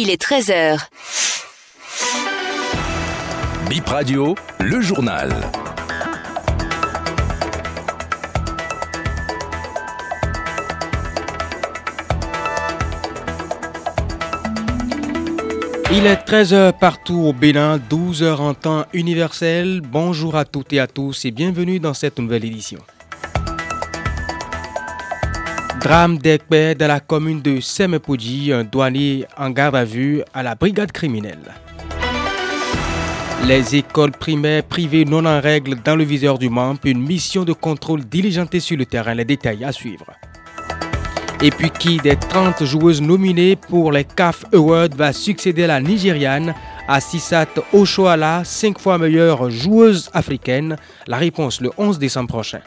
il est 13h. Bip Radio, le journal. Il est 13h partout au Bénin, 12h en temps universel. Bonjour à toutes et à tous et bienvenue dans cette nouvelle édition. Drame d'Ekbe dans la commune de Semepoji, un douanier en garde à vue à la brigade criminelle. Les écoles primaires privées non en règle dans le viseur du MAMP, une mission de contrôle diligentée sur le terrain, les détails à suivre. Et puis qui des 30 joueuses nominées pour les CAF Awards va succéder à la Nigériane? Assisat Oshoala, 5 fois meilleure joueuse africaine La réponse le 11 décembre prochain.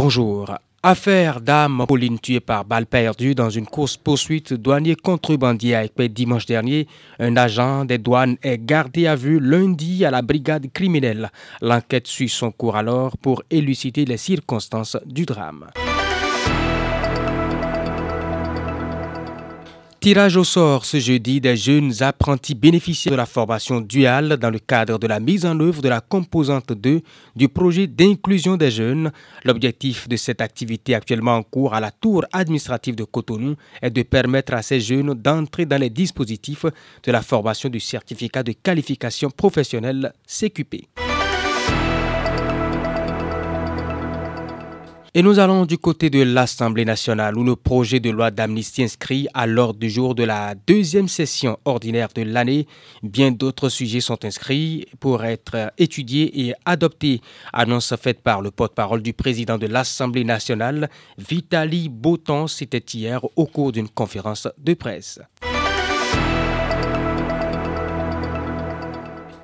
Bonjour. Affaire d'âme Pauline tuée par balle perdue dans une course-poursuite douanier contrebandier à Épée dimanche dernier. Un agent des douanes est gardé à vue lundi à la brigade criminelle. L'enquête suit son cours alors pour élucider les circonstances du drame. Tirage au sort ce jeudi des jeunes apprentis bénéficiaires de la formation duale dans le cadre de la mise en œuvre de la composante 2 du projet d'inclusion des jeunes. L'objectif de cette activité actuellement en cours à la tour administrative de Cotonou est de permettre à ces jeunes d'entrer dans les dispositifs de la formation du certificat de qualification professionnelle CQP. Et nous allons du côté de l'Assemblée nationale où le projet de loi d'amnistie inscrit à l'ordre du jour de la deuxième session ordinaire de l'année. Bien d'autres sujets sont inscrits pour être étudiés et adoptés. Annonce faite par le porte-parole du président de l'Assemblée nationale, Vitali Botan, c'était hier au cours d'une conférence de presse.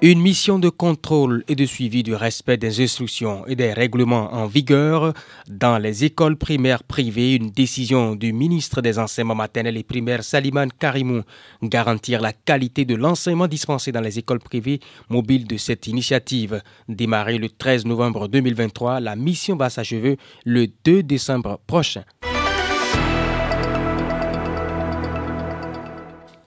Une mission de contrôle et de suivi du respect des instructions et des règlements en vigueur dans les écoles primaires privées. Une décision du ministre des enseignements maternels et primaires, Saliman Karimou, garantir la qualité de l'enseignement dispensé dans les écoles privées mobiles de cette initiative. Démarrée le 13 novembre 2023, la mission va s'achever le 2 décembre prochain.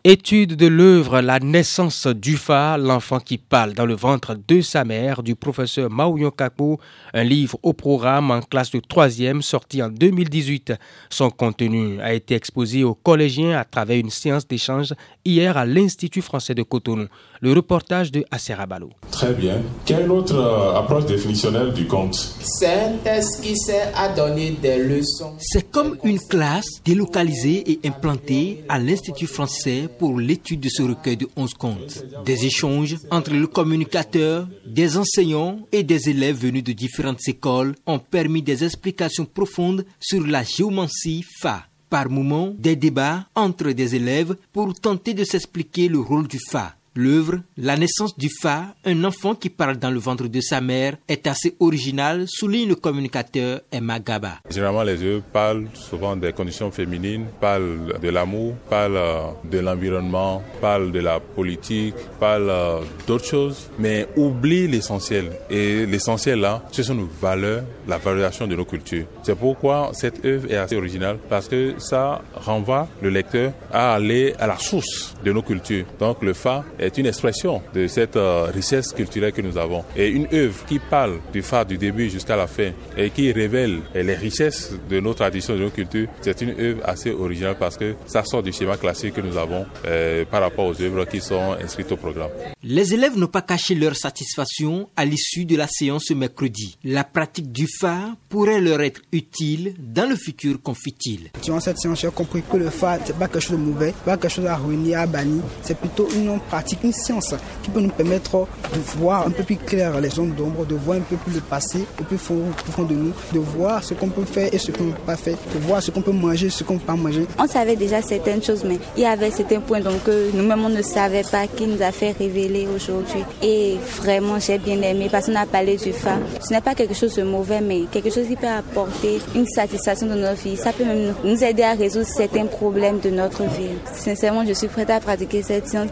Étude de l'œuvre La naissance d'Ufa, l'enfant qui parle dans le ventre de sa mère du professeur Maouyon Kapo, un livre au programme en classe de troisième sorti en 2018. Son contenu a été exposé aux collégiens à travers une séance d'échange hier à l'Institut français de Cotonou. Le reportage de Aserabalo. Très bien. Quelle autre euh, approche définitionnelle du conte? C'est un test qui sert à donner des leçons. C'est comme une classe délocalisée et implantée à l'Institut français pour l'étude de ce recueil de 11 contes. Des échanges entre le communicateur, des enseignants et des élèves venus de différentes écoles ont permis des explications profondes sur la géomancie Fa. Par moments, des débats entre des élèves pour tenter de s'expliquer le rôle du Fa. L'œuvre La naissance du Fa, un enfant qui parle dans le ventre de sa mère, est assez originale, souligne le communicateur Emma Gaba. Généralement, les œuvres parlent souvent des conditions féminines, parlent de l'amour, parlent euh, de l'environnement, parlent de la politique, parlent euh, d'autres choses, mais oublient l'essentiel. Et l'essentiel là, ce sont nos valeurs, la valorisation de nos cultures. C'est pourquoi cette œuvre est assez originale, parce que ça renvoie le lecteur à aller à la source de nos cultures. Donc le Fa est est une expression de cette euh, richesse culturelle que nous avons. Et une œuvre qui parle du phare du début jusqu'à la fin et qui révèle les richesses de nos traditions, de nos cultures, c'est une œuvre assez originale parce que ça sort du schéma classique que nous avons euh, par rapport aux œuvres qui sont inscrites au programme. Les élèves n'ont pas caché leur satisfaction à l'issue de la séance ce mercredi. La pratique du phare pourrait leur être utile dans le futur, confie-t-il. Durant cette séance, j'ai compris que le phare, n'est pas quelque chose de mauvais, pas quelque chose à ruiner, à bannir. C'est plutôt une pratique une science qui peut nous permettre de voir un peu plus clair les zones d'ombre, de voir un peu plus le passé au plus fond, de nous, de voir ce qu'on peut faire et ce qu'on ne peut pas faire, de voir ce qu'on peut manger, ce qu'on ne peut pas manger. On savait déjà certaines choses, mais il y avait certains points donc nous-mêmes on ne savait pas qui nous a fait révéler aujourd'hui. Et vraiment j'ai bien aimé parce qu'on a parlé du phare. Ce n'est pas quelque chose de mauvais, mais quelque chose qui peut apporter une satisfaction de notre vie. Ça peut même nous aider à résoudre certains problèmes de notre vie. Sincèrement, je suis prête à pratiquer cette science.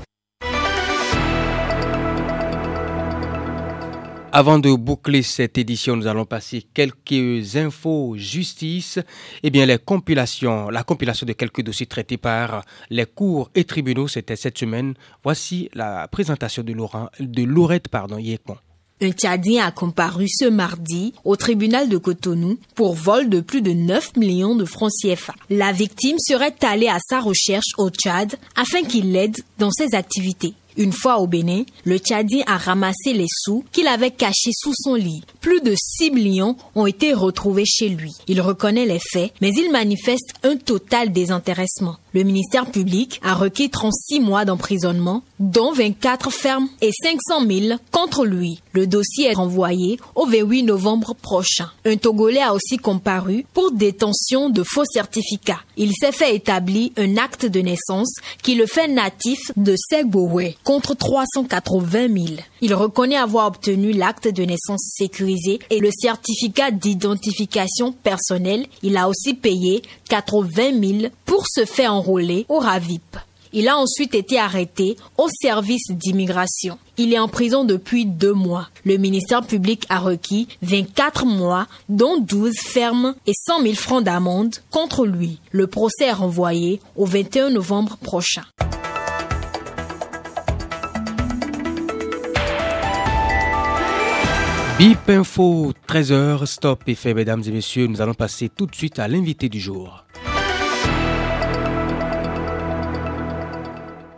Avant de boucler cette édition, nous allons passer quelques infos justice. Eh bien, les compilations, la compilation de quelques dossiers traités par les cours et tribunaux, c'était cette semaine. Voici la présentation de, Laurent, de Laurette Yekon. Un Tchadien a comparu ce mardi au tribunal de Cotonou pour vol de plus de 9 millions de francs CFA. La victime serait allée à sa recherche au Tchad afin qu'il l'aide dans ses activités. Une fois au Bénin, le Tchadien a ramassé les sous qu'il avait cachés sous son lit. Plus de 6 millions ont été retrouvés chez lui. Il reconnaît les faits, mais il manifeste un total désintéressement. Le ministère public a requis 36 mois d'emprisonnement, dont 24 fermes et 500 000 contre lui. Le dossier est renvoyé au 28 novembre prochain. Un Togolais a aussi comparu pour détention de faux certificats. Il s'est fait établir un acte de naissance qui le fait natif de Segbowe contre 380 000. Il reconnaît avoir obtenu l'acte de naissance sécurisé et le certificat d'identification personnelle. Il a aussi payé 80 000 pour se faire au RAVIP. Il a ensuite été arrêté au service d'immigration. Il est en prison depuis deux mois. Le ministère public a requis 24 mois, dont 12 fermes et 100 000 francs d'amende contre lui. Le procès est renvoyé au 21 novembre prochain. BIP Info 13h, stop et fait, mesdames et messieurs, nous allons passer tout de suite à l'invité du jour.